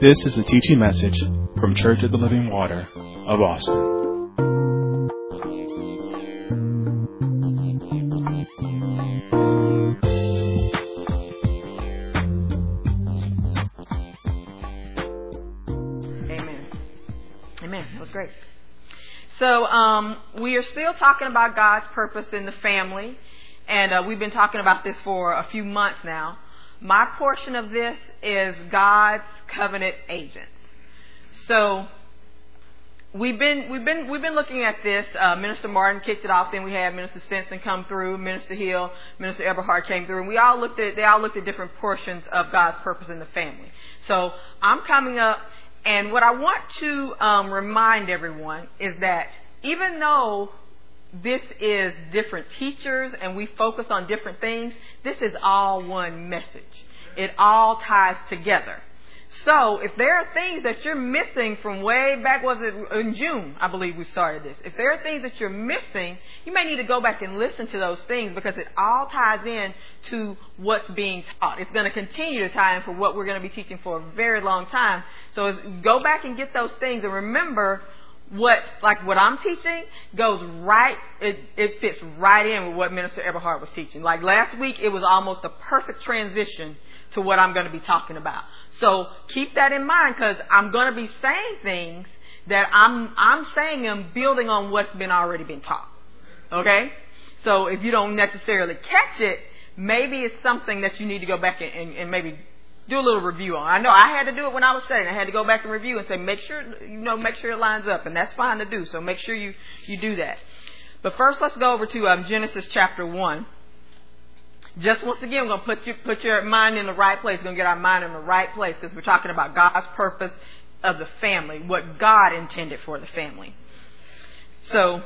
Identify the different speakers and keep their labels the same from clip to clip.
Speaker 1: This is a teaching message from Church of the Living Water of Austin.
Speaker 2: Amen. Amen. That was great. So um, we are still talking about God's purpose in the family, and uh, we've been talking about this for a few months now. My portion of this is God's covenant agents. So we've been we've been we've been looking at this. Uh, Minister Martin kicked it off. Then we had Minister Stinson come through. Minister Hill, Minister Eberhard came through, and we all looked at they all looked at different portions of God's purpose in the family. So I'm coming up, and what I want to um, remind everyone is that even though this is different teachers and we focus on different things, this is all one message. It all ties together. So if there are things that you're missing from way back, was it in June, I believe we started this. If there are things that you're missing, you may need to go back and listen to those things because it all ties in to what's being taught. It's going to continue to tie in for what we're going to be teaching for a very long time. So go back and get those things and remember what like what I'm teaching goes right it, it fits right in with what Minister Eberhard was teaching. Like last week it was almost a perfect transition to what I'm going to be talking about. So keep that in mind because I'm going to be saying things that I'm I'm saying them building on what's been already been taught. Okay? So if you don't necessarily catch it, maybe it's something that you need to go back and, and, and maybe do a little review on. I know I had to do it when I was studying. I had to go back and review and say, make sure you know, make sure it lines up, and that's fine to do. So make sure you you do that. But first, let's go over to um, Genesis chapter one. Just once again, we're to put you put your mind in the right place. We're to get our mind in the right place because we're talking about God's purpose of the family, what God intended for the family. So,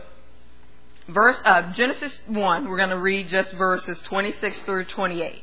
Speaker 2: verse uh, Genesis one, we're going to read just verses 26 through 28.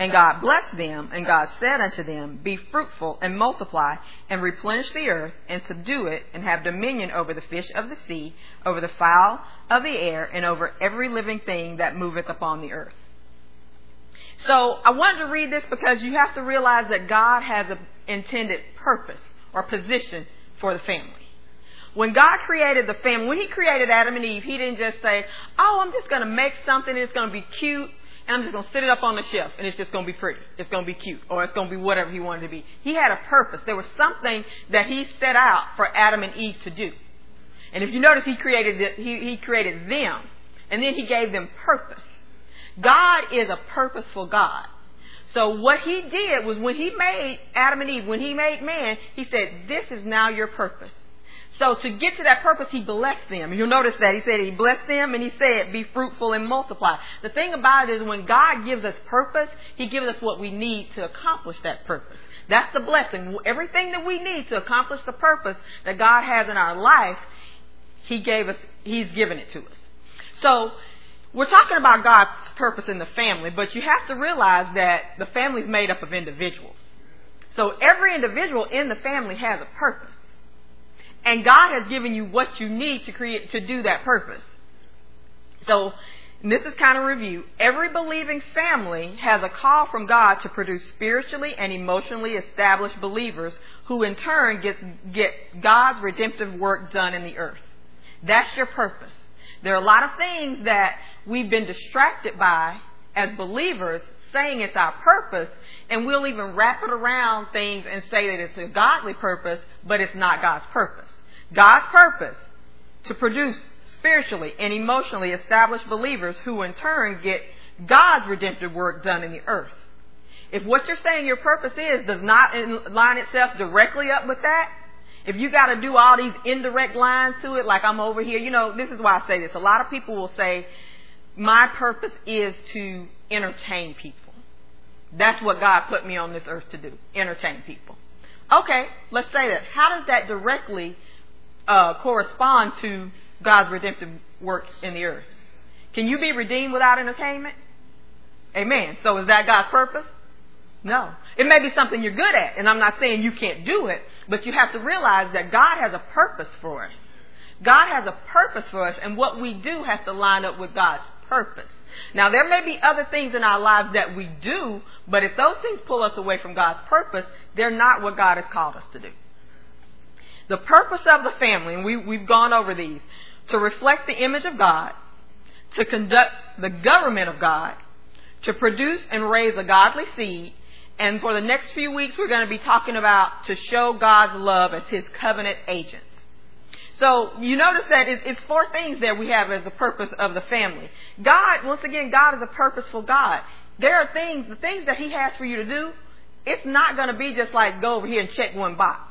Speaker 2: And God blessed them, and God said unto them, Be fruitful and multiply, and replenish the earth, and subdue it, and have dominion over the fish of the sea, over the fowl of the air, and over every living thing that moveth upon the earth. So I wanted to read this because you have to realize that God has an intended purpose or position for the family. When God created the family, when He created Adam and Eve, He didn't just say, Oh, I'm just going to make something, it's going to be cute, and I'm just going to sit it up on the shelf and it's just going to be pretty. It's going to be cute or it's going to be whatever he wanted to be. He had a purpose. There was something that he set out for Adam and Eve to do. And if you notice, he created, the, he, he created them and then he gave them purpose. God is a purposeful God. So what he did was when he made Adam and Eve, when he made man, he said, this is now your purpose. So to get to that purpose, he blessed them. You'll notice that. He said he blessed them and he said, be fruitful and multiply. The thing about it is when God gives us purpose, he gives us what we need to accomplish that purpose. That's the blessing. Everything that we need to accomplish the purpose that God has in our life, he gave us, he's given it to us. So we're talking about God's purpose in the family, but you have to realize that the family is made up of individuals. So every individual in the family has a purpose. And God has given you what you need to create, to do that purpose. So, this is kind of review. Every believing family has a call from God to produce spiritually and emotionally established believers who in turn get, get God's redemptive work done in the earth. That's your purpose. There are a lot of things that we've been distracted by as believers saying it's our purpose, and we'll even wrap it around things and say that it's a godly purpose, but it's not God's purpose. God's purpose to produce spiritually and emotionally established believers who in turn get God's redemptive work done in the earth. If what you're saying your purpose is does not line itself directly up with that, if you got to do all these indirect lines to it, like I'm over here, you know, this is why I say this. A lot of people will say, my purpose is to entertain people. That's what God put me on this earth to do, entertain people. Okay, let's say that. How does that directly uh, correspond to God's redemptive work in the earth. Can you be redeemed without entertainment? Amen. So is that God's purpose? No. It may be something you're good at, and I'm not saying you can't do it, but you have to realize that God has a purpose for us. God has a purpose for us, and what we do has to line up with God's purpose. Now, there may be other things in our lives that we do, but if those things pull us away from God's purpose, they're not what God has called us to do. The purpose of the family, and we, we've gone over these, to reflect the image of God, to conduct the government of God, to produce and raise a godly seed, and for the next few weeks we're going to be talking about to show God's love as His covenant agents. So you notice that it's four things that we have as the purpose of the family. God, once again, God is a purposeful God. There are things, the things that He has for you to do, it's not going to be just like go over here and check one box.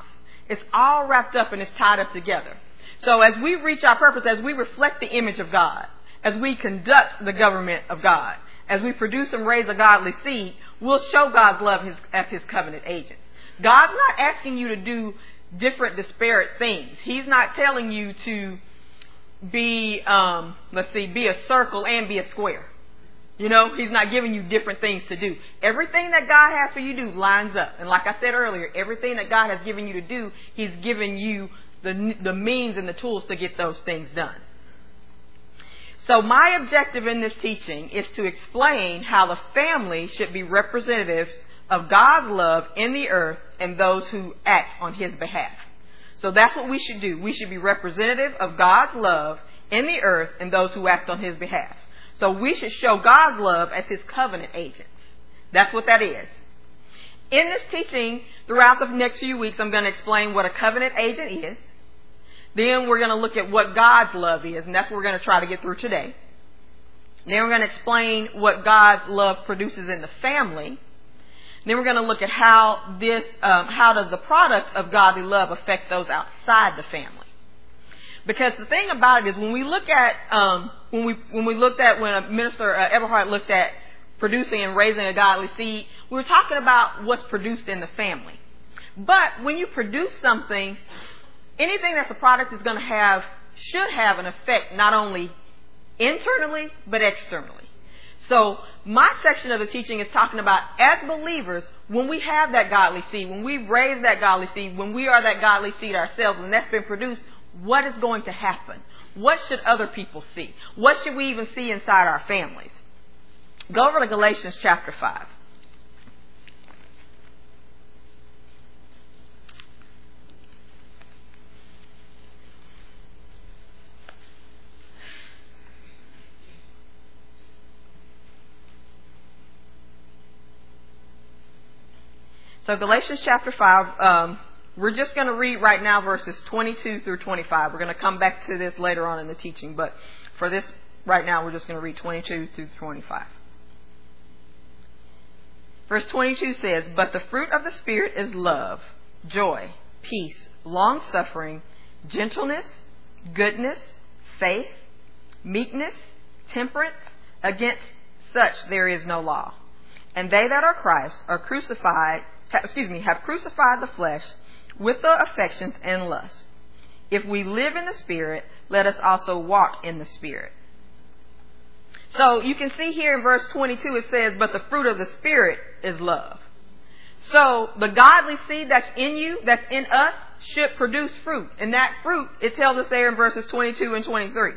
Speaker 2: It's all wrapped up and it's tied up together. So as we reach our purpose, as we reflect the image of God, as we conduct the government of God, as we produce and raise a godly seed, we'll show God's love as His covenant agents. God's not asking you to do different disparate things. He's not telling you to be, um, let's see, be a circle and be a square. You know, he's not giving you different things to do. Everything that God has for you to do lines up. And like I said earlier, everything that God has given you to do, he's given you the, the means and the tools to get those things done. So my objective in this teaching is to explain how the family should be representatives of God's love in the earth and those who act on His behalf. So that's what we should do. We should be representative of God's love in the earth and those who act on His behalf. So we should show God's love as His covenant agents. That's what that is. In this teaching, throughout the next few weeks, I'm going to explain what a covenant agent is. Then we're going to look at what God's love is, and that's what we're going to try to get through today. Then we're going to explain what God's love produces in the family. Then we're going to look at how this, um, how does the product of godly love affect those outside the family? Because the thing about it is, when we look at, um, when we when we looked at when a Minister uh, Everhart looked at producing and raising a godly seed, we were talking about what's produced in the family. But when you produce something, anything that's a product is going to have should have an effect not only internally but externally. So my section of the teaching is talking about as believers, when we have that godly seed, when we raise that godly seed, when we are that godly seed ourselves, and that's been produced, what is going to happen? What should other people see? What should we even see inside our families? Go over to Galatians chapter 5. So Galatians chapter 5, um, we're just going to read right now verses 22 through 25. We're going to come back to this later on in the teaching, but for this right now, we're just going to read 22 through 25. Verse 22 says, But the fruit of the Spirit is love, joy, peace, long suffering, gentleness, goodness, faith, meekness, temperance. Against such there is no law. And they that are Christ are crucified excuse me, have crucified the flesh with the affections and lusts. If we live in the Spirit, let us also walk in the Spirit. So you can see here in verse 22 it says, but the fruit of the Spirit is love. So the godly seed that's in you, that's in us, should produce fruit. And that fruit, it tells us there in verses 22 and 23.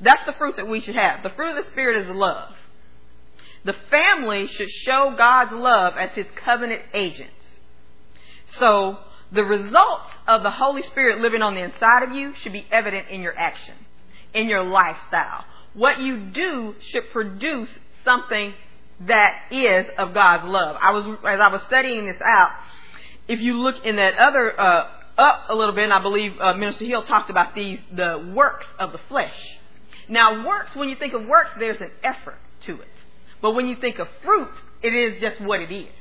Speaker 2: That's the fruit that we should have. The fruit of the Spirit is love. The family should show God's love as His covenant agents. So, the results of the Holy Spirit living on the inside of you should be evident in your action, in your lifestyle. What you do should produce something that is of God's love. I was, as I was studying this out, if you look in that other, uh, up a little bit, and I believe uh, Minister Hill talked about these, the works of the flesh. Now, works, when you think of works, there's an effort to it. But when you think of fruit, it is just what it is.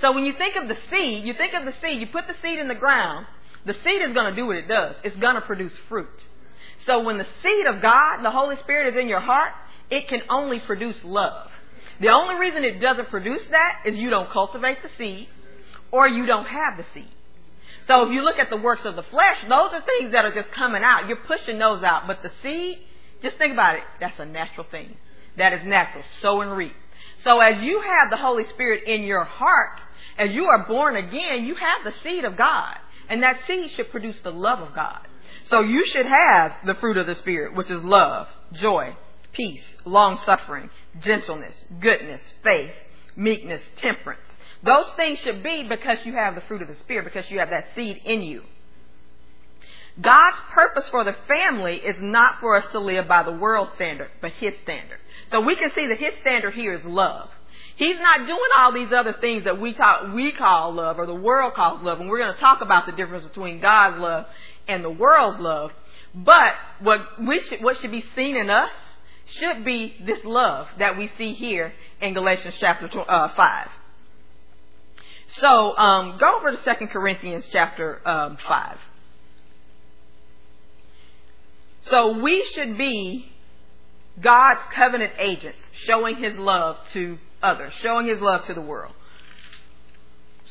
Speaker 2: So when you think of the seed, you think of the seed, you put the seed in the ground, the seed is going to do what it does. It's going to produce fruit. So when the seed of God, the Holy Spirit is in your heart, it can only produce love. The only reason it doesn't produce that is you don't cultivate the seed or you don't have the seed. So if you look at the works of the flesh, those are things that are just coming out. You're pushing those out. But the seed, just think about it. That's a natural thing. That is natural. Sow and reap. So as you have the Holy Spirit in your heart, as you are born again, you have the seed of God. And that seed should produce the love of God. So you should have the fruit of the Spirit, which is love, joy, peace, long suffering, gentleness, goodness, faith, meekness, temperance. Those things should be because you have the fruit of the Spirit, because you have that seed in you. God's purpose for the family is not for us to live by the world standard, but His standard. So we can see that His standard here is love. He's not doing all these other things that we talk, we call love or the world calls love. And we're going to talk about the difference between God's love and the world's love. But what we should, what should be seen in us should be this love that we see here in Galatians chapter uh, 5. So um, go over to 2 Corinthians chapter um, 5. So we should be God's covenant agents, showing His love to others, showing His love to the world.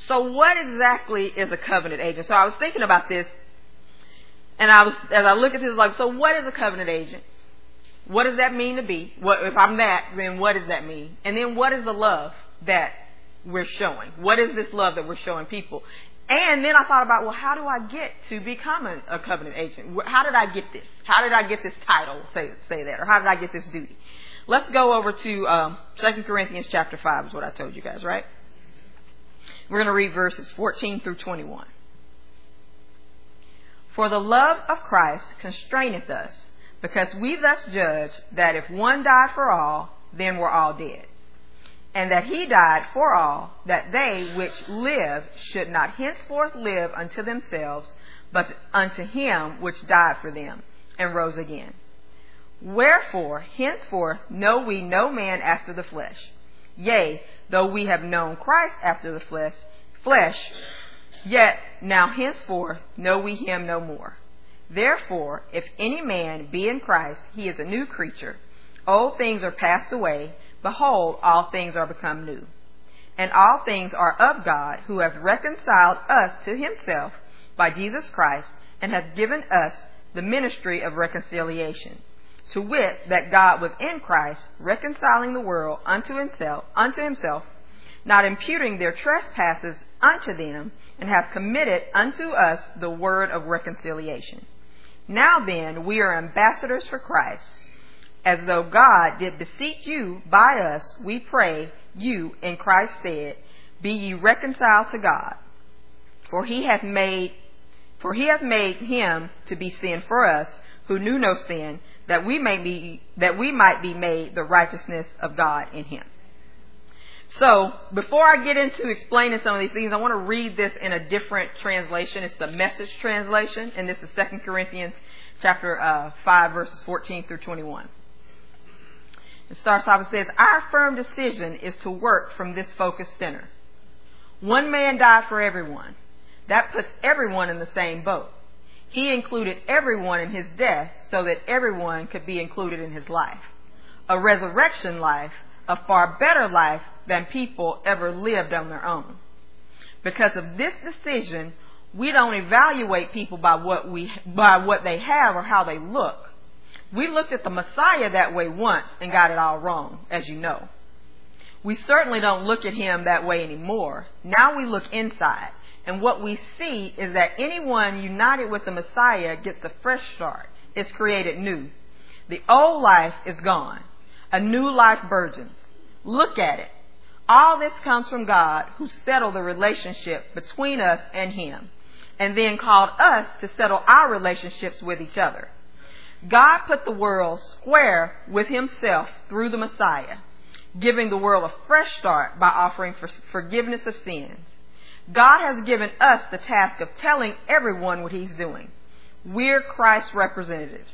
Speaker 2: So what exactly is a covenant agent? So I was thinking about this, and I was as I look at this, like, so what is a covenant agent? What does that mean to be? What if I'm that? Then what does that mean? And then what is the love that we're showing? What is this love that we're showing people? And then I thought about, well, how do I get to become a, covenant agent? How did I get this? How did I get this title? Say say that, or how did I get this duty? Let's go over to um, 2 Corinthians chapter 5 is what I told you guys, right? We're going to read verses 14 through 21. For the love of Christ constraineth us, because we thus judge that if one died for all, then we're all dead. And that he died for all, that they which live should not henceforth live unto themselves, but unto him which died for them, and rose again. Wherefore, henceforth know we no man after the flesh. Yea, though we have known Christ after the flesh, flesh, yet now henceforth know we him no more. Therefore, if any man be in Christ, he is a new creature. Old things are passed away. Behold, all things are become new. And all things are of God, who hath reconciled us to himself by Jesus Christ, and hath given us the ministry of reconciliation to wit, that God was in Christ, reconciling the world unto himself, unto himself, not imputing their trespasses unto them, and hath committed unto us the word of reconciliation. Now then, we are ambassadors for Christ, as though God did beseech you by us, we pray you in Christ's stead, be ye reconciled to God. For he hath made, for he hath made him to be sin for us, who knew no sin, that we may be that we might be made the righteousness of God in him. So, before I get into explaining some of these things, I want to read this in a different translation. It's the message translation, and this is 2 Corinthians chapter uh, 5, verses 14 through 21. It starts off and says, Our firm decision is to work from this focused center. One man died for everyone. That puts everyone in the same boat. He included everyone in his death so that everyone could be included in his life. A resurrection life, a far better life than people ever lived on their own. Because of this decision, we don't evaluate people by what we by what they have or how they look. We looked at the Messiah that way once and got it all wrong, as you know. We certainly don't look at him that way anymore. Now we look inside. And what we see is that anyone united with the Messiah gets a fresh start. It's created new. The old life is gone. A new life burgeons. Look at it. All this comes from God who settled the relationship between us and Him and then called us to settle our relationships with each other. God put the world square with Himself through the Messiah, giving the world a fresh start by offering forgiveness of sins. God has given us the task of telling everyone what He's doing. We're Christ's representatives.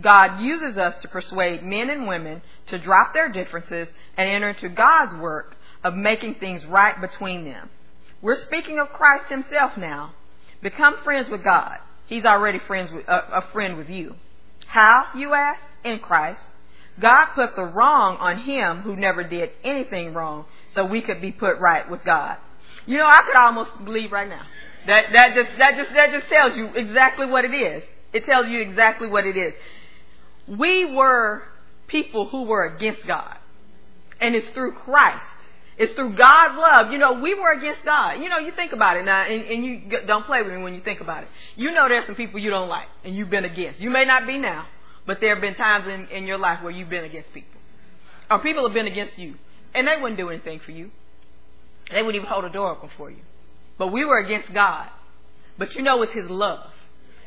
Speaker 2: God uses us to persuade men and women to drop their differences and enter into God's work of making things right between them. We're speaking of Christ Himself now. Become friends with God. He's already friends with, uh, a friend with you. How, you ask? In Christ. God put the wrong on Him who never did anything wrong so we could be put right with God. You know, I could almost believe right now. That that just that just that just tells you exactly what it is. It tells you exactly what it is. We were people who were against God. And it's through Christ. It's through God's love. You know, we were against God. You know, you think about it now, and, and you don't play with me when you think about it. You know there's some people you don't like, and you've been against. You may not be now, but there have been times in, in your life where you've been against people. Or people have been against you, and they wouldn't do anything for you. They wouldn't even hold a door open for you. But we were against God. But you know it's His love.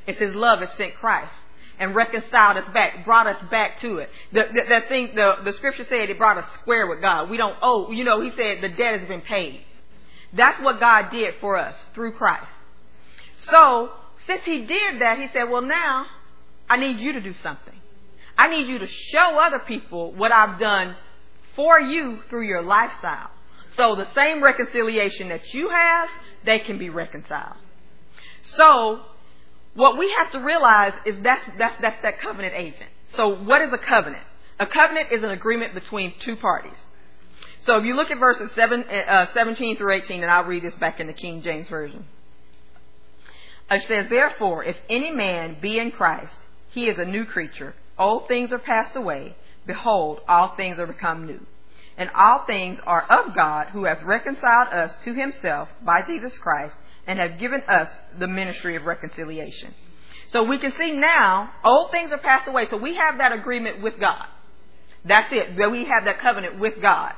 Speaker 2: It's His love that sent Christ and reconciled us back, brought us back to it. The, the, that thing, the, the scripture said it brought us square with God. We don't owe, you know, He said the debt has been paid. That's what God did for us through Christ. So, since He did that, He said, well now, I need you to do something. I need you to show other people what I've done for you through your lifestyle. So the same reconciliation that you have, they can be reconciled. So what we have to realize is that's, that's, that's that covenant agent. So what is a covenant? A covenant is an agreement between two parties. So if you look at verses seven, uh, 17 through 18, and I'll read this back in the King James Version. It says, Therefore, if any man be in Christ, he is a new creature. Old things are passed away. Behold, all things are become new. And all things are of God, who hath reconciled us to himself by Jesus Christ, and have given us the ministry of reconciliation. So we can see now, old things are passed away. So we have that agreement with God. That's it. We have that covenant with God.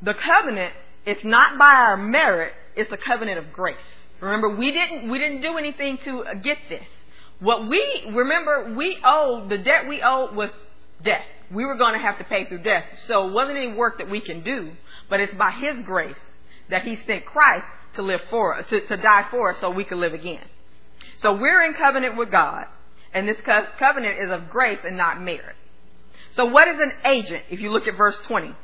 Speaker 2: The covenant, it's not by our merit, it's a covenant of grace. Remember, we didn't, we didn't do anything to get this. What we, remember, we owed, the debt we owed was death. We were going to have to pay through death. So it wasn't any work that we can do, but it's by His grace that He sent Christ to live for us, to, to die for us so we could live again. So we're in covenant with God, and this co- covenant is of grace and not merit. So what is an agent if you look at verse 20?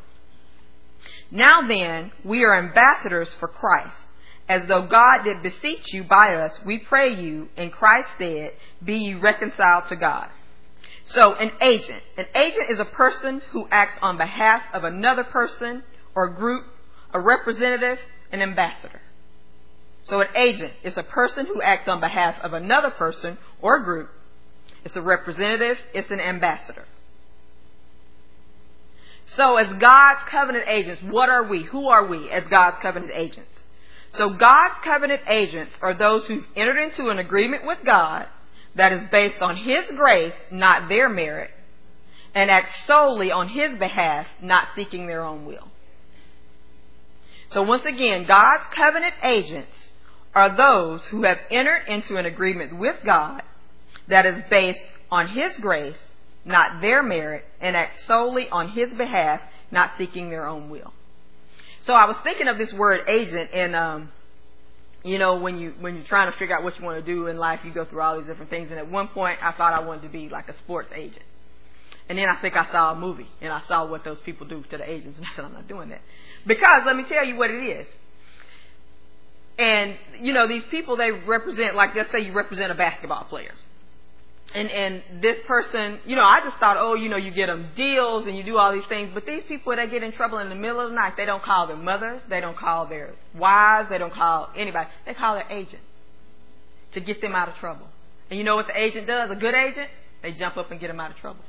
Speaker 2: Now then, we are ambassadors for Christ. As though God did beseech you by us, we pray you, in Christ's stead, be ye reconciled to God. So, an agent. An agent is a person who acts on behalf of another person or group, a representative, an ambassador. So an agent is a person who acts on behalf of another person or group. It's a representative, it's an ambassador. So as God's covenant agents, what are we? Who are we as God's covenant agents? So God's covenant agents are those who've entered into an agreement with God that is based on His grace, not their merit, and act solely on His behalf, not seeking their own will. So once again, God's covenant agents are those who have entered into an agreement with God that is based on His grace, not their merit, and act solely on His behalf, not seeking their own will. So I was thinking of this word agent, and um, you know, when you when you're trying to figure out what you want to do in life, you go through all these different things. And at one point, I thought I wanted to be like a sports agent. And then I think I saw a movie, and I saw what those people do to the agents, and I said, I'm not doing that. Because let me tell you what it is. And, you know, these people, they represent, like, let's say you represent a basketball player. And, and this person, you know, I just thought, oh, you know, you get them deals and you do all these things. But these people, they get in trouble in the middle of the night. They don't call their mothers. They don't call their wives. They don't call anybody. They call their agent to get them out of trouble. And you know what the agent does? A good agent? They jump up and get them out of trouble.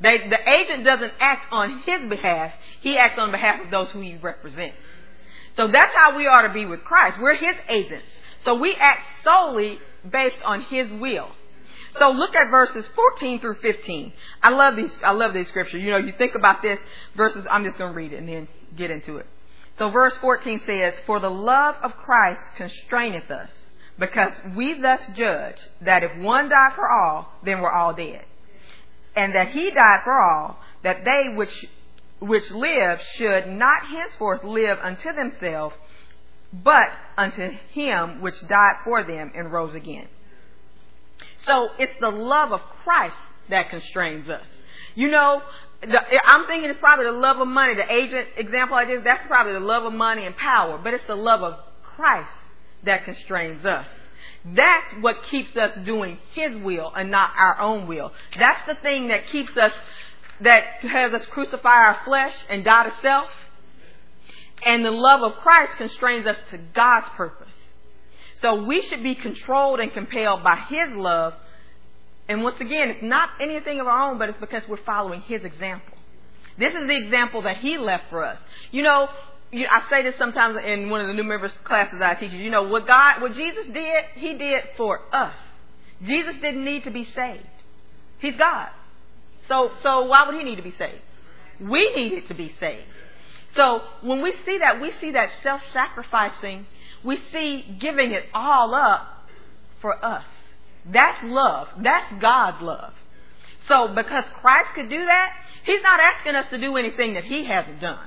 Speaker 2: They, the agent doesn't act on his behalf. He acts on behalf of those who he represents. So that's how we are to be with Christ. We're His agents. So we act solely based on His will. So look at verses 14 through 15. I love these, I love these scriptures. You know, you think about this verses, I'm just going to read it and then get into it. So verse 14 says, For the love of Christ constraineth us, because we thus judge that if one died for all, then we're all dead. And that he died for all, that they which which live should not henceforth live unto themselves, but unto him which died for them and rose again. So it's the love of Christ that constrains us. You know, the, I'm thinking it's probably the love of money. The agent example I did, that's probably the love of money and power, but it's the love of Christ that constrains us. That's what keeps us doing His will and not our own will. That's the thing that keeps us that has us crucify our flesh and die to self. And the love of Christ constrains us to God's purpose. So we should be controlled and compelled by His love. And once again, it's not anything of our own, but it's because we're following His example. This is the example that He left for us. You know, I say this sometimes in one of the new members classes I teach. You know, what God, what Jesus did, He did for us. Jesus didn't need to be saved. He's God. So, so why would He need to be saved? We needed to be saved. So when we see that, we see that self-sacrificing. We see giving it all up for us. That's love. That's God's love. So because Christ could do that, He's not asking us to do anything that He hasn't done.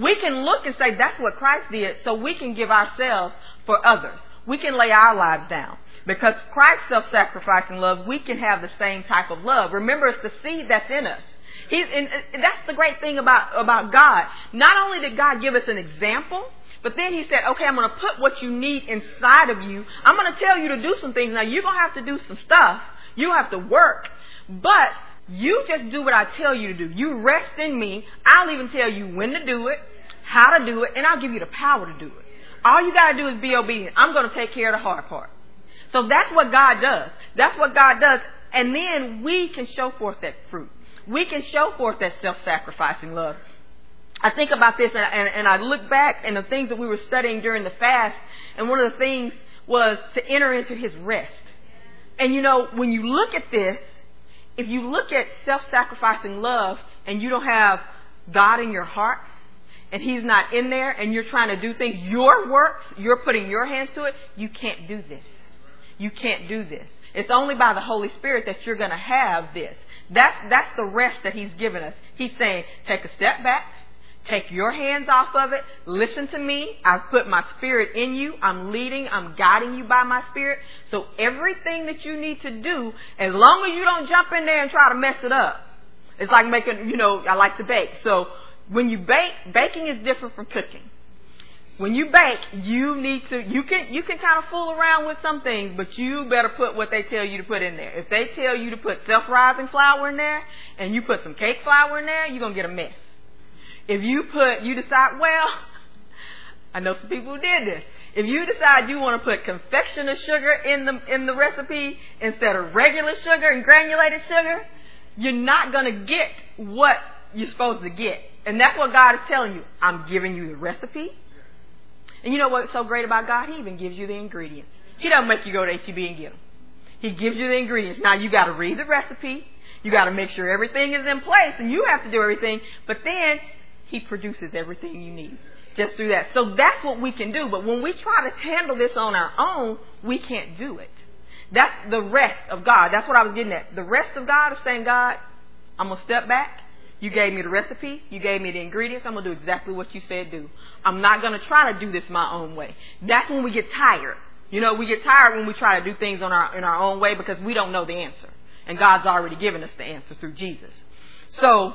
Speaker 2: We can look and say that's what Christ did so we can give ourselves for others. We can lay our lives down. Because Christ's self-sacrificing love, we can have the same type of love. Remember, it's the seed that's in us. He's, and that's the great thing about, about God. Not only did God give us an example, but then he said, okay, I'm going to put what you need inside of you. I'm going to tell you to do some things. Now, you're going to have to do some stuff. You have to work. But you just do what I tell you to do. You rest in me. I'll even tell you when to do it, how to do it, and I'll give you the power to do it. All you got to do is be obedient. I'm going to take care of the hard part. So that's what God does. That's what God does. And then we can show forth that fruit we can show forth that self-sacrificing love. I think about this and, and, and, I look back and the things that we were studying during the fast, and one of the things was to enter into his rest. And you know, when you look at this, if you look at self-sacrificing love and you don't have God in your heart, and he's not in there, and you're trying to do things, your works, you're putting your hands to it, you can't do this. You can't do this. It's only by the Holy Spirit that you're going to have this. That's, that's the rest that he's given us. He's saying, take a step back, take your hands off of it, listen to me. I've put my spirit in you. I'm leading, I'm guiding you by my spirit. So everything that you need to do, as long as you don't jump in there and try to mess it up. It's like making, you know, I like to bake. So when you bake, baking is different from cooking when you bake, you need to you can you can kind of fool around with some things, but you better put what they tell you to put in there. If they tell you to put self-rising flour in there and you put some cake flour in there, you're gonna get a mess. If you put you decide, well, I know some people who did this. If you decide you want to put confectioner sugar in the in the recipe instead of regular sugar and granulated sugar, you're not gonna get what you're supposed to get. And that's what God is telling you. I'm giving you the recipe. And you know what's so great about God? He even gives you the ingredients. He doesn't make you go to HEB and get them. He gives you the ingredients. Now you got to read the recipe. You got to make sure everything is in place, and you have to do everything. But then He produces everything you need just through that. So that's what we can do. But when we try to handle this on our own, we can't do it. That's the rest of God. That's what I was getting at. The rest of God is saying, God, I'm going to step back. You gave me the recipe. You gave me the ingredients. I'm going to do exactly what you said do. I'm not going to try to do this my own way. That's when we get tired. You know, we get tired when we try to do things on our, in our own way because we don't know the answer. And God's already given us the answer through Jesus. So,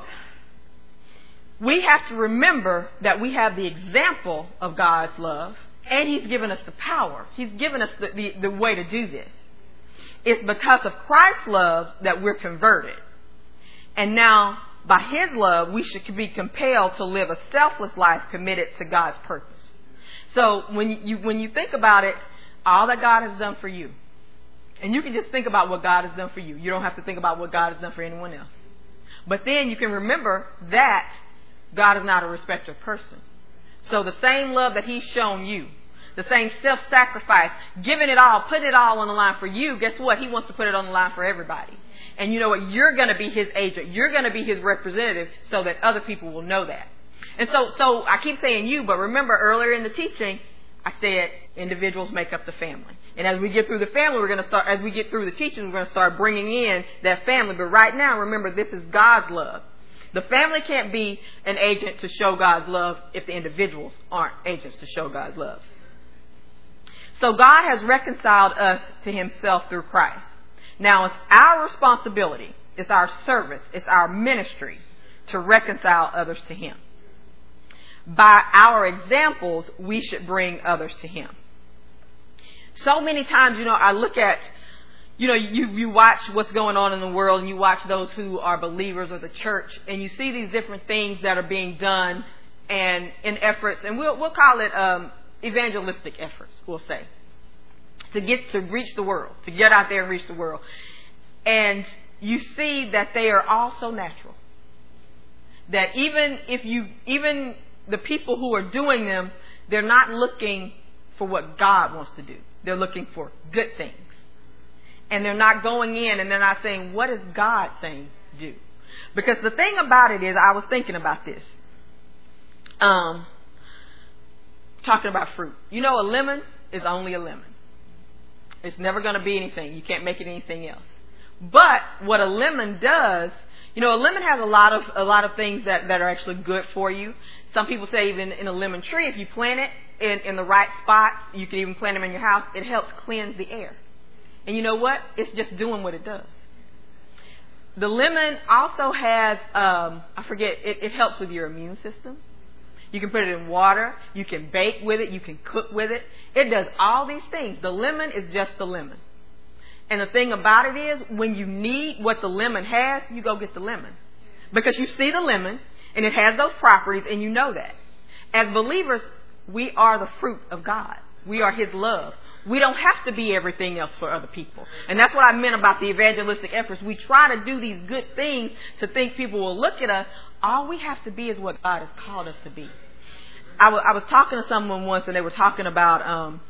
Speaker 2: we have to remember that we have the example of God's love and He's given us the power. He's given us the, the, the way to do this. It's because of Christ's love that we're converted. And now by His love, we should be compelled to live a selfless life committed to God's purpose. So when you, when you think about it, all that God has done for you, and you can just think about what God has done for you. You don't have to think about what God has done for anyone else. But then you can remember that God is not a respecter of person. So the same love that He's shown you, the same self-sacrifice, giving it all, putting it all on the line for you, guess what? He wants to put it on the line for everybody. And you know what? You're going to be his agent. You're going to be his representative so that other people will know that. And so, so I keep saying you, but remember earlier in the teaching, I said individuals make up the family. And as we get through the family, we're going to start, as we get through the teaching, we're going to start bringing in that family. But right now, remember, this is God's love. The family can't be an agent to show God's love if the individuals aren't agents to show God's love. So God has reconciled us to himself through Christ. Now it's our responsibility, it's our service, it's our ministry to reconcile others to Him. By our examples, we should bring others to Him. So many times, you know, I look at, you know, you, you watch what's going on in the world and you watch those who are believers of the church and you see these different things that are being done and in efforts, and we'll we'll call it um, evangelistic efforts. We'll say to get to reach the world, to get out there and reach the world, and you see that they are all so natural. That even if you even the people who are doing them, they're not looking for what God wants to do. They're looking for good things. And they're not going in and they're not saying, what is God saying do? Because the thing about it is, I was thinking about this. Um, talking about fruit. You know, a lemon is only a lemon. It's never going to be anything. You can't make it anything else. But what a lemon does, you know, a lemon has a lot of a lot of things that that are actually good for you. Some people say even in a lemon tree, if you plant it in in the right spot, you can even plant them in your house. It helps cleanse the air. And you know what? It's just doing what it does. The lemon also has, um, I forget, it, it helps with your immune system. You can put it in water. You can bake with it. You can cook with it. It does all these things. The lemon is just the lemon. And the thing about it is, when you need what the lemon has, you go get the lemon. Because you see the lemon, and it has those properties, and you know that. As believers, we are the fruit of God. We are His love. We don't have to be everything else for other people. And that's what I meant about the evangelistic efforts. We try to do these good things to think people will look at us. All we have to be is what God has called us to be. I, w- I was talking to someone once and they were talking about, um,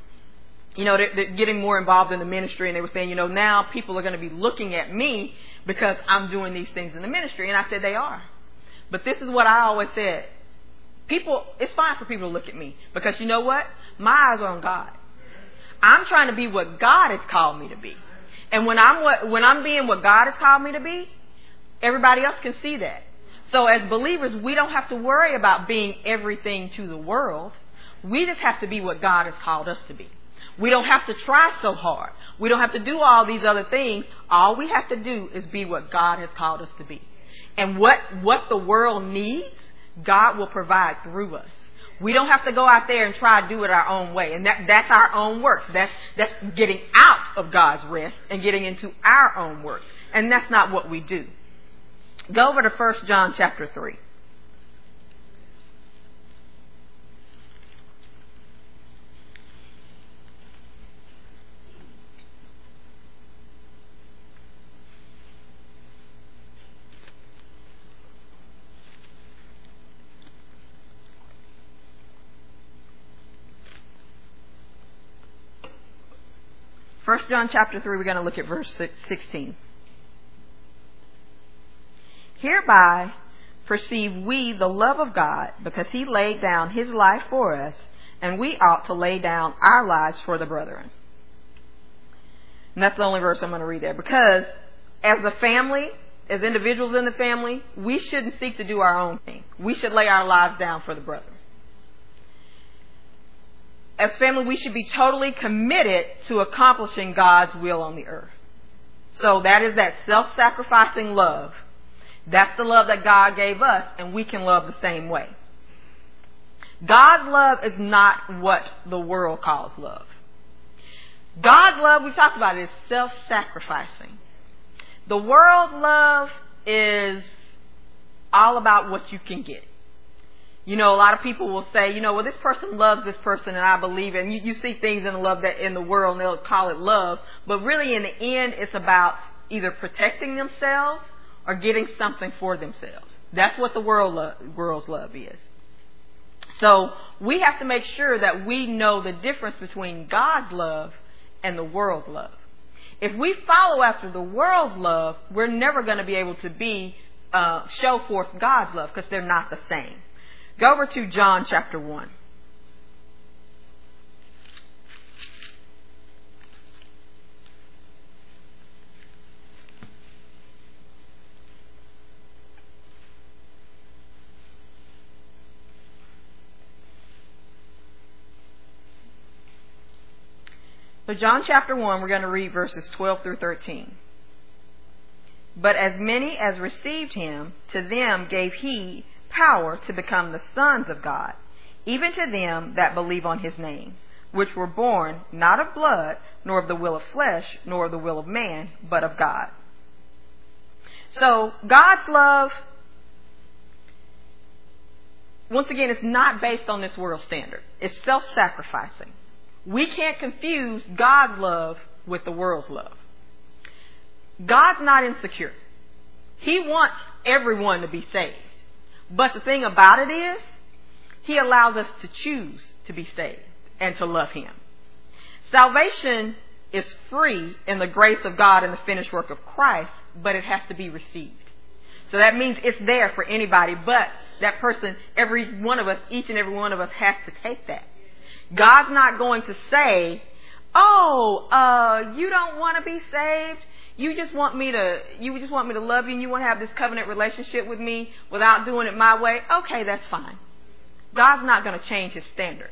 Speaker 2: you know, they're, they're getting more involved in the ministry and they were saying, you know, now people are going to be looking at me because I'm doing these things in the ministry. And I said they are. But this is what I always said. People, it's fine for people to look at me because you know what? My eyes are on God. I'm trying to be what God has called me to be. And when I'm what, when I'm being what God has called me to be, everybody else can see that. So as believers, we don't have to worry about being everything to the world. We just have to be what God has called us to be. We don't have to try so hard. We don't have to do all these other things. All we have to do is be what God has called us to be. And what, what the world needs, God will provide through us. We don't have to go out there and try to do it our own way. And that, that's our own work. That's, that's getting out of God's rest and getting into our own work. And that's not what we do. Go over to 1 John chapter 3. 1 John chapter 3, we're going to look at verse 16. Hereby perceive we the love of God, because he laid down his life for us, and we ought to lay down our lives for the brethren. And that's the only verse I'm going to read there. Because as a family, as individuals in the family, we shouldn't seek to do our own thing. We should lay our lives down for the brethren as family, we should be totally committed to accomplishing God's will on the earth. So that is that self-sacrificing love. That's the love that God gave us, and we can love the same way. God's love is not what the world calls love. God's love, we talked about it, is self-sacrificing. The world's love is all about what you can get. You know, a lot of people will say, you know, well, this person loves this person, and I believe it. And you, you see things in the love that in the world, and they'll call it love. But really, in the end, it's about either protecting themselves or getting something for themselves. That's what the world lo- world's love is. So we have to make sure that we know the difference between God's love and the world's love. If we follow after the world's love, we're never going to be able to be uh, show forth God's love because they're not the same. Go over to John chapter 1. So, John chapter 1, we're going to read verses 12 through 13. But as many as received him, to them gave he power to become the sons of God, even to them that believe on his name, which were born not of blood, nor of the will of flesh, nor of the will of man, but of God. So, God's love, once again, it's not based on this world standard. It's self-sacrificing. We can't confuse God's love with the world's love. God's not insecure. He wants everyone to be saved. But the thing about it is, He allows us to choose to be saved and to love Him. Salvation is free in the grace of God and the finished work of Christ, but it has to be received. So that means it's there for anybody, but that person, every one of us, each and every one of us has to take that. God's not going to say, oh, uh, you don't want to be saved? You just want me to, you just want me to love you and you want to have this covenant relationship with me without doing it my way? Okay, that's fine. God's not going to change his standard.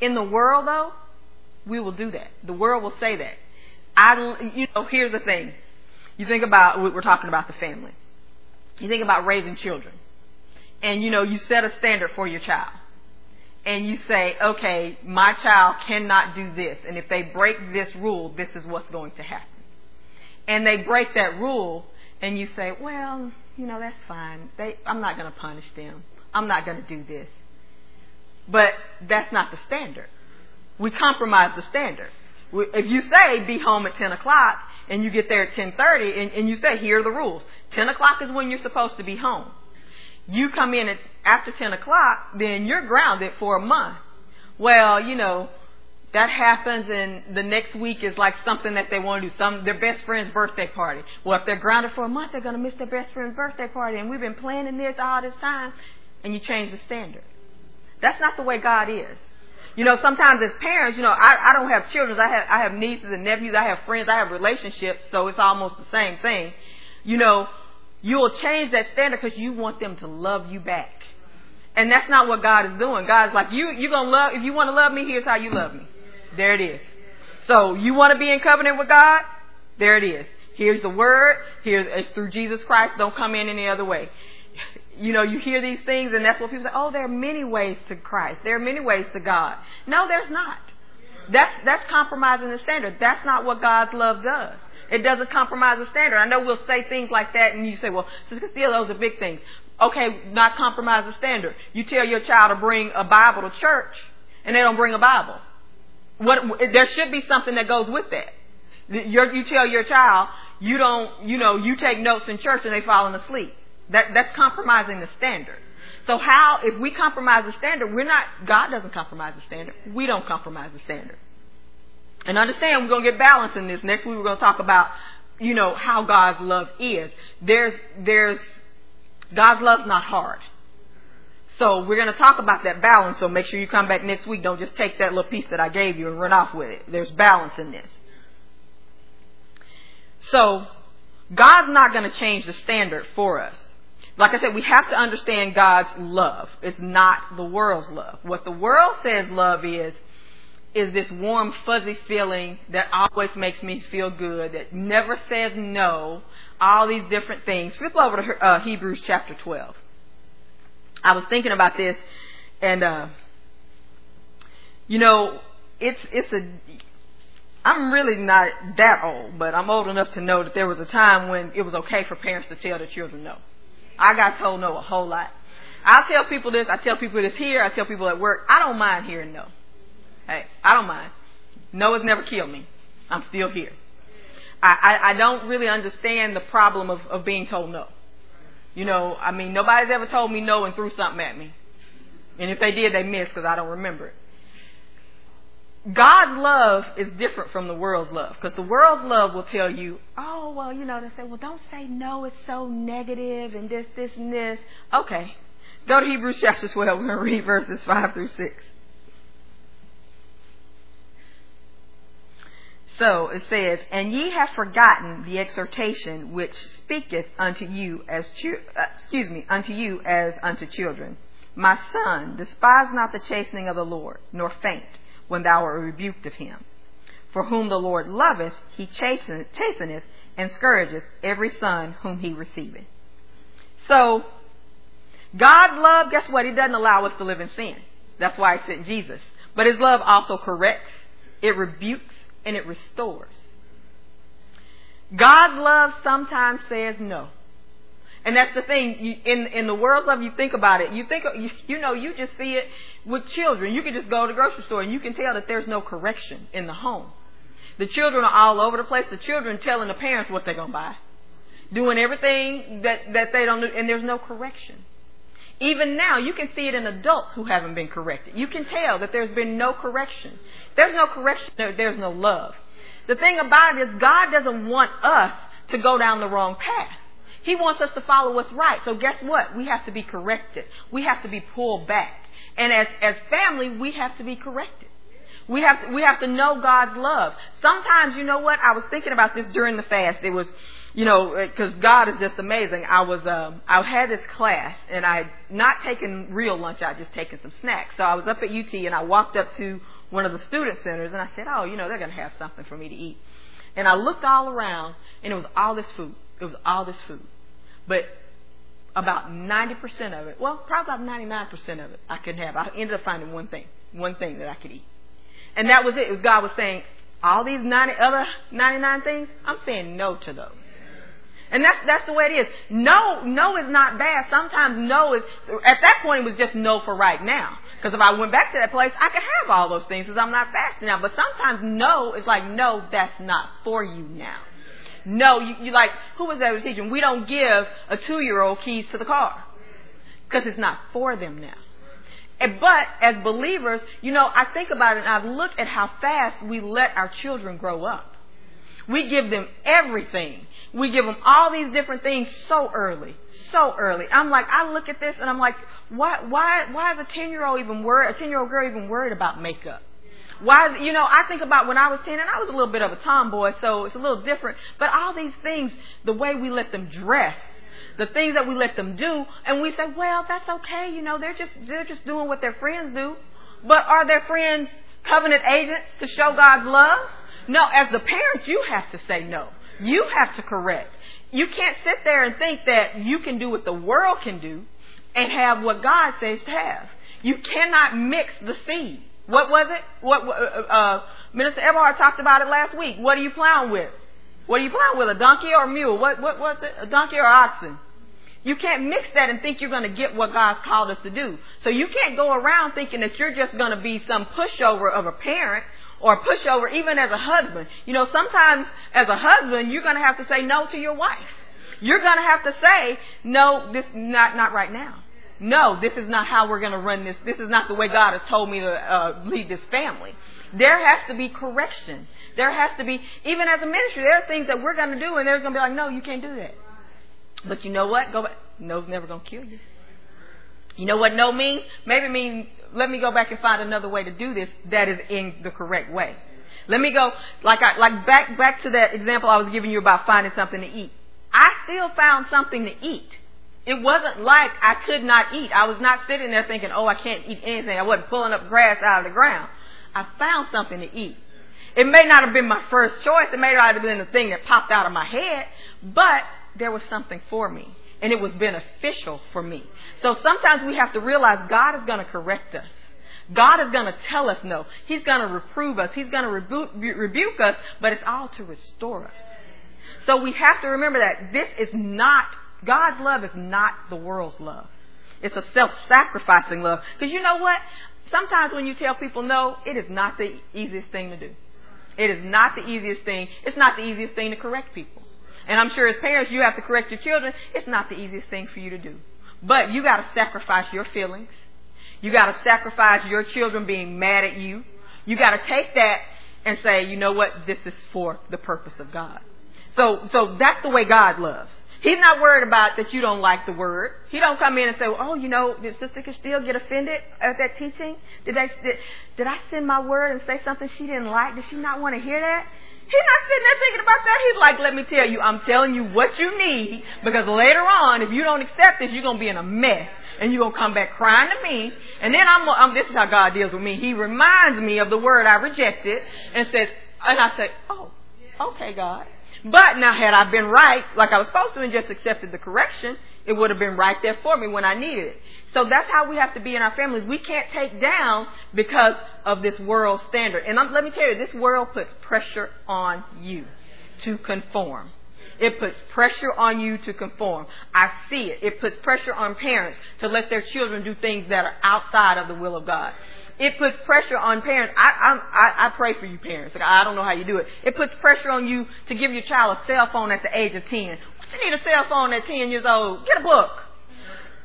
Speaker 2: In the world though, we will do that. The world will say that. I, you know, here's the thing. You think about, we're talking about the family. You think about raising children. And you know, you set a standard for your child and you say, okay, my child cannot do this, and if they break this rule, this is what's going to happen. And they break that rule, and you say, well, you know, that's fine. They, I'm not going to punish them. I'm not going to do this. But that's not the standard. We compromise the standard. If you say be home at 10 o'clock and you get there at 10:30 and, and you say here are the rules. 10 o'clock is when you're supposed to be home you come in at after 10 o'clock, then you're grounded for a month. Well, you know, that happens and the next week is like something that they want to do, some, their best friend's birthday party. Well, if they're grounded for a month, they're going to miss their best friend's birthday party and we've been planning this all this time and you change the standard. That's not the way God is. You know, sometimes as parents, you know, I, I don't have children. I have, I have nieces and nephews. I have friends. I have relationships. So it's almost the same thing. You know, you will change that standard because you want them to love you back. And that's not what God is doing. God's like, you, you're going to love, if you want to love me, here's how you love me. There it is. So you want to be in covenant with God? There it is. Here's the word. Here's, it's through Jesus Christ. Don't come in any other way. You know, you hear these things and that's what people say, oh, there are many ways to Christ. There are many ways to God. No, there's not. That's, that's compromising the standard. That's not what God's love does. It doesn't compromise the standard. I know we'll say things like that and you say, well, Sister Casteel, those are big things. Okay, not compromise the standard. You tell your child to bring a Bible to church and they don't bring a Bible. What, there should be something that goes with that. You tell your child, you don't, you know, you take notes in church and they falling asleep. That, that's compromising the standard. So how, if we compromise the standard, we're not, God doesn't compromise the standard. We don't compromise the standard. And understand, we're going to get balance in this. Next week we're going to talk about, you know, how God's love is. There's, there's, God's love's not hard. So we're going to talk about that balance. So make sure you come back next week. Don't just take that little piece that I gave you and run off with it. There's balance in this. So God's not going to change the standard for us. Like I said, we have to understand God's love. It's not the world's love. What the world says love is, is this warm, fuzzy feeling that always makes me feel good, that never says no, all these different things. Flip over to uh, Hebrews chapter 12. I was thinking about this, and, uh, you know, it's, it's a, I'm really not that old, but I'm old enough to know that there was a time when it was okay for parents to tell their children no. I got told no a whole lot. I tell people this, I tell people this here, I tell people at work, I don't mind hearing no. Hey, I don't mind. Noah's never killed me. I'm still here. I, I, I don't really understand the problem of, of being told no. You know, I mean, nobody's ever told me no and threw something at me. And if they did, they missed because I don't remember it. God's love is different from the world's love because the world's love will tell you, oh, well, you know, they say, well, don't say no, it's so negative and this, this, and this. Okay. Go to Hebrews chapter 12. We're going to read verses 5 through 6. So it says, And ye have forgotten the exhortation which speaketh unto you as uh, excuse me unto you as unto children. My son, despise not the chastening of the Lord, nor faint when thou art rebuked of him. For whom the Lord loveth, he chasteneth, chasteneth and scourgeth every son whom he receiveth. So, God's love, guess what? He doesn't allow us to live in sin. That's why he sent Jesus. But his love also corrects, it rebukes, and it restores. God's love sometimes says no. And that's the thing. You, in in the world's love, you think about it. You think you, you know you just see it with children. You can just go to the grocery store and you can tell that there's no correction in the home. The children are all over the place. The children telling the parents what they're gonna buy, doing everything that that they don't do, and there's no correction. Even now, you can see it in adults who haven't been corrected. You can tell that there's been no correction. There's no correction. There's no love. The thing about it is, God doesn't want us to go down the wrong path. He wants us to follow what's right. So guess what? We have to be corrected. We have to be pulled back. And as, as family, we have to be corrected. We have to, we have to know God's love. Sometimes, you know what? I was thinking about this during the fast. It was, you know, because God is just amazing. I was, um, I had this class and I had not taken real lunch. I had just taken some snacks. So I was up at UT and I walked up to one of the student centers and I said, oh, you know, they're going to have something for me to eat. And I looked all around and it was all this food. It was all this food. But about 90% of it, well, probably about 99% of it I could have. I ended up finding one thing, one thing that I could eat. And that was it. God was saying, all these 90 other 99 things, I'm saying no to those. And that's that's the way it is. No, no is not bad. Sometimes no is at that point it was just no for right now. Because if I went back to that place, I could have all those things because I'm not fasting now. But sometimes no is like no, that's not for you now. No, you, you like who was that was teaching? We don't give a two year old keys to the car because it's not for them now. And, but as believers, you know, I think about it and I look at how fast we let our children grow up. We give them everything. We give them all these different things so early, so early. I'm like, I look at this and I'm like, why, why, why is a 10 year old even worried, a 10 year old girl even worried about makeup? Why, you know, I think about when I was 10 and I was a little bit of a tomboy, so it's a little different. But all these things, the way we let them dress, the things that we let them do, and we say, well, that's okay, you know, they're just, they're just doing what their friends do. But are their friends covenant agents to show God's love? No, as the parents, you have to say no. You have to correct. You can't sit there and think that you can do what the world can do and have what God says to have. You cannot mix the seed. What was it? What uh, uh, Minister Everhart talked about it last week. What are you plowing with? What are you plowing with? A donkey or a mule? What what was it? A donkey or oxen? You can't mix that and think you're going to get what God's called us to do. So you can't go around thinking that you're just going to be some pushover of a parent or pushover even as a husband. You know, sometimes as a husband, you're going to have to say no to your wife. You're going to have to say, no, this, not, not right now no, this is not how we're going to run this. This is not the way God has told me to uh, lead this family. There has to be correction. There has to be, even as a ministry, there are things that we're going to do, and they're going to be like, no, you can't do that. But you know what? Go back. No's never going to kill you. You know what no means? Maybe mean let me go back and find another way to do this that is in the correct way. Let me go like I like back back to that example I was giving you about finding something to eat. I still found something to eat. It wasn't like I could not eat. I was not sitting there thinking, oh, I can't eat anything. I wasn't pulling up grass out of the ground. I found something to eat. It may not have been my first choice. It may not have been the thing that popped out of my head, but there was something for me. And it was beneficial for me. So sometimes we have to realize God is going to correct us. God is going to tell us no. He's going to reprove us. He's going to rebuke, rebuke us, but it's all to restore us. So we have to remember that this is not God's love is not the world's love. It's a self-sacrificing love. Because you know what? Sometimes when you tell people no, it is not the easiest thing to do. It is not the easiest thing. It's not the easiest thing to correct people. And I'm sure as parents, you have to correct your children. It's not the easiest thing for you to do. But you got to sacrifice your feelings. You got to sacrifice your children being mad at you. You got to take that and say, you know what? This is for the purpose of God. So, so that's the way God loves. He's not worried about that you don't like the word. He don't come in and say, "Oh, you know, did Sister Casteel get offended at that teaching? Did they did, did I send my word and say something she didn't like? Did she not want to hear that?" He's not sitting there thinking about that. He's like, "Let me tell you, I'm telling you what you need because later on, if you don't accept this, you're gonna be in a mess." and you're gonna come back crying to me. And then I'm, I'm, this is how God deals with me. He reminds me of the word I rejected and says, and I say, oh, okay, God. But now, had I been right, like I was supposed to, and just accepted the correction, it would have been right there for me when I needed it. So that's how we have to be in our families. We can't take down because of this world standard. And I'm, let me tell you, this world puts pressure on you to conform. It puts pressure on you to conform. I see it. It puts pressure on parents to let their children do things that are outside of the will of God. It puts pressure on parents. I, I, I pray for you parents. Like, I don't know how you do it. It puts pressure on you to give your child a cell phone at the age of 10. You need a cell phone at 10 years old? Get a book.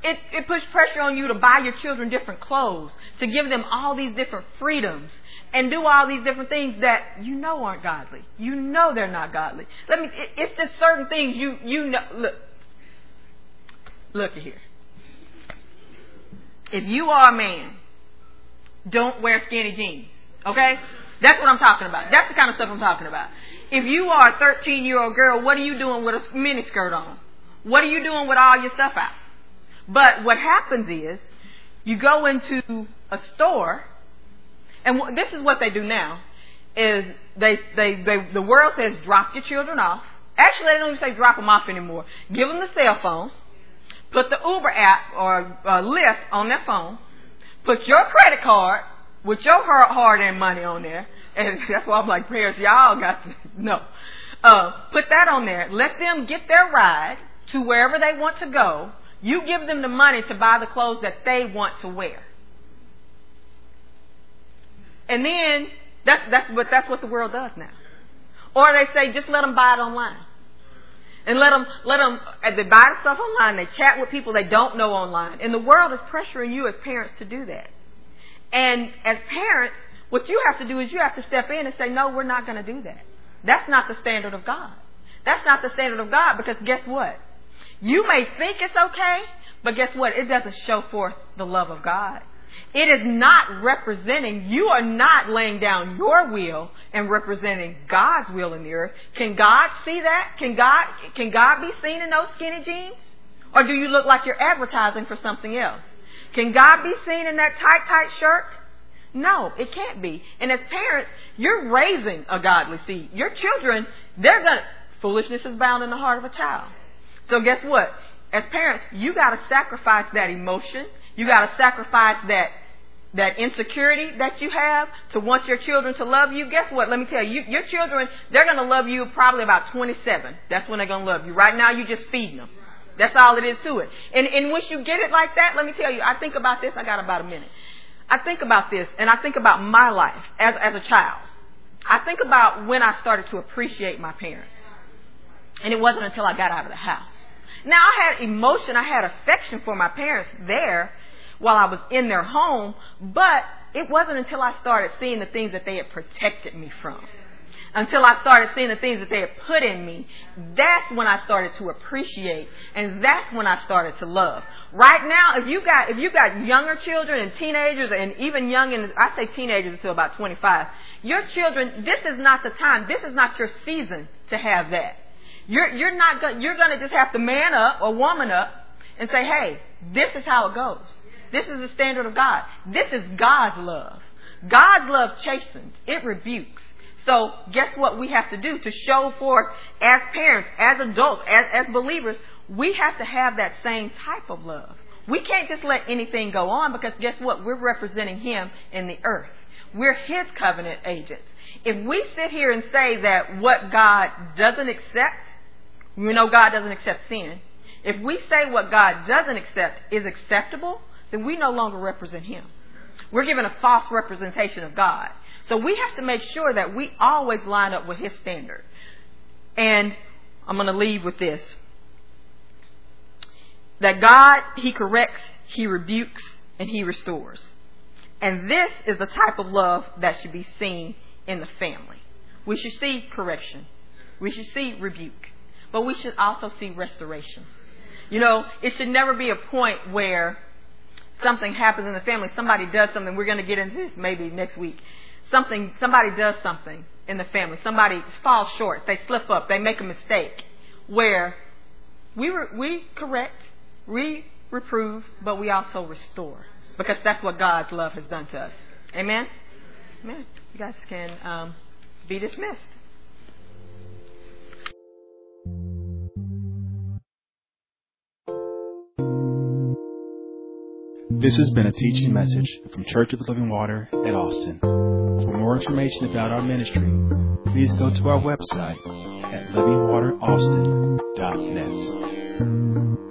Speaker 2: It, it puts pressure on you to buy your children different clothes, to give them all these different freedoms, and do all these different things that you know aren't godly. You know they're not godly. Let me. It, it's just certain things you you know. Look, look here. If you are a man, don't wear skinny jeans. Okay, that's what I'm talking about. That's the kind of stuff I'm talking about. If you are a 13 year old girl, what are you doing with a mini skirt on? What are you doing with all your stuff out? But what happens is, you go into a store, and this is what they do now, is they, they, they, the world says drop your children off. Actually, they don't even say drop them off anymore. Give them the cell phone, put the Uber app or uh, Lyft on their phone, put your credit card with your hard-earned money on there, and that's why I'm like, parents, y'all got to know. Uh, put that on there. Let them get their ride to wherever they want to go, you give them the money to buy the clothes that they want to wear. And then that's that's what that's what the world does now. Or they say just let them buy it online. And let them let them they buy the stuff online, they chat with people they don't know online. And the world is pressuring you as parents to do that. And as parents, what you have to do is you have to step in and say, "No, we're not going to do that. That's not the standard of God. That's not the standard of God because guess what? You may think it's okay, but guess what? It doesn't show forth the love of God. It is not representing, you are not laying down your will and representing God's will in the earth. Can God see that? Can God, can God be seen in those skinny jeans? Or do you look like you're advertising for something else? Can God be seen in that tight, tight shirt? No, it can't be. And as parents, you're raising a godly seed. Your children, they're gonna, foolishness is bound in the heart of a child. So guess what? As parents, you got to sacrifice that emotion. You got to sacrifice that that insecurity that you have to want your children to love you. Guess what? Let me tell you, your children, they're going to love you probably about 27. That's when they're going to love you. Right now, you're just feeding them. That's all it is to it. And, and once you get it like that, let me tell you, I think about this. I got about a minute. I think about this, and I think about my life as, as a child. I think about when I started to appreciate my parents. And it wasn't until I got out of the house. Now I had emotion, I had affection for my parents there while I was in their home, but it wasn't until I started seeing the things that they had protected me from. Until I started seeing the things that they had put in me, that's when I started to appreciate, and that's when I started to love. Right now, if you got if you got younger children and teenagers, and even young, and I say teenagers until about 25, your children, this is not the time. This is not your season to have that. You're, you're not going, you're going to just have to man up or woman up and say, hey, this is how it goes. This is the standard of God. This is God's love. God's love chastens. It rebukes. So guess what we have to do to show forth as parents, as adults, as, as believers, we have to have that same type of love. We can't just let anything go on because guess what? We're representing Him in the earth. We're His covenant agents. If we sit here and say that what God doesn't accept we know God doesn't accept sin. If we say what God doesn't accept is acceptable, then we no longer represent Him. We're given a false representation of God. So we have to make sure that we always line up with His standard. And I'm going to leave with this. That God, He corrects, He rebukes, and He restores. And this is the type of love that should be seen in the family. We should see correction. We should see rebuke but we should also see restoration. You know, it should never be a point where something happens in the family, somebody does something. We're going to get into this maybe next week. Something, somebody does something in the family. Somebody falls short. They slip up. They make a mistake. Where we we correct, we reprove, but we also restore because that's what God's love has done to us. Amen. Amen. You guys can um, be dismissed.
Speaker 1: This has been a teaching message from Church of the Living Water at Austin. For more information about our ministry, please go to our website at livingwateraustin.net.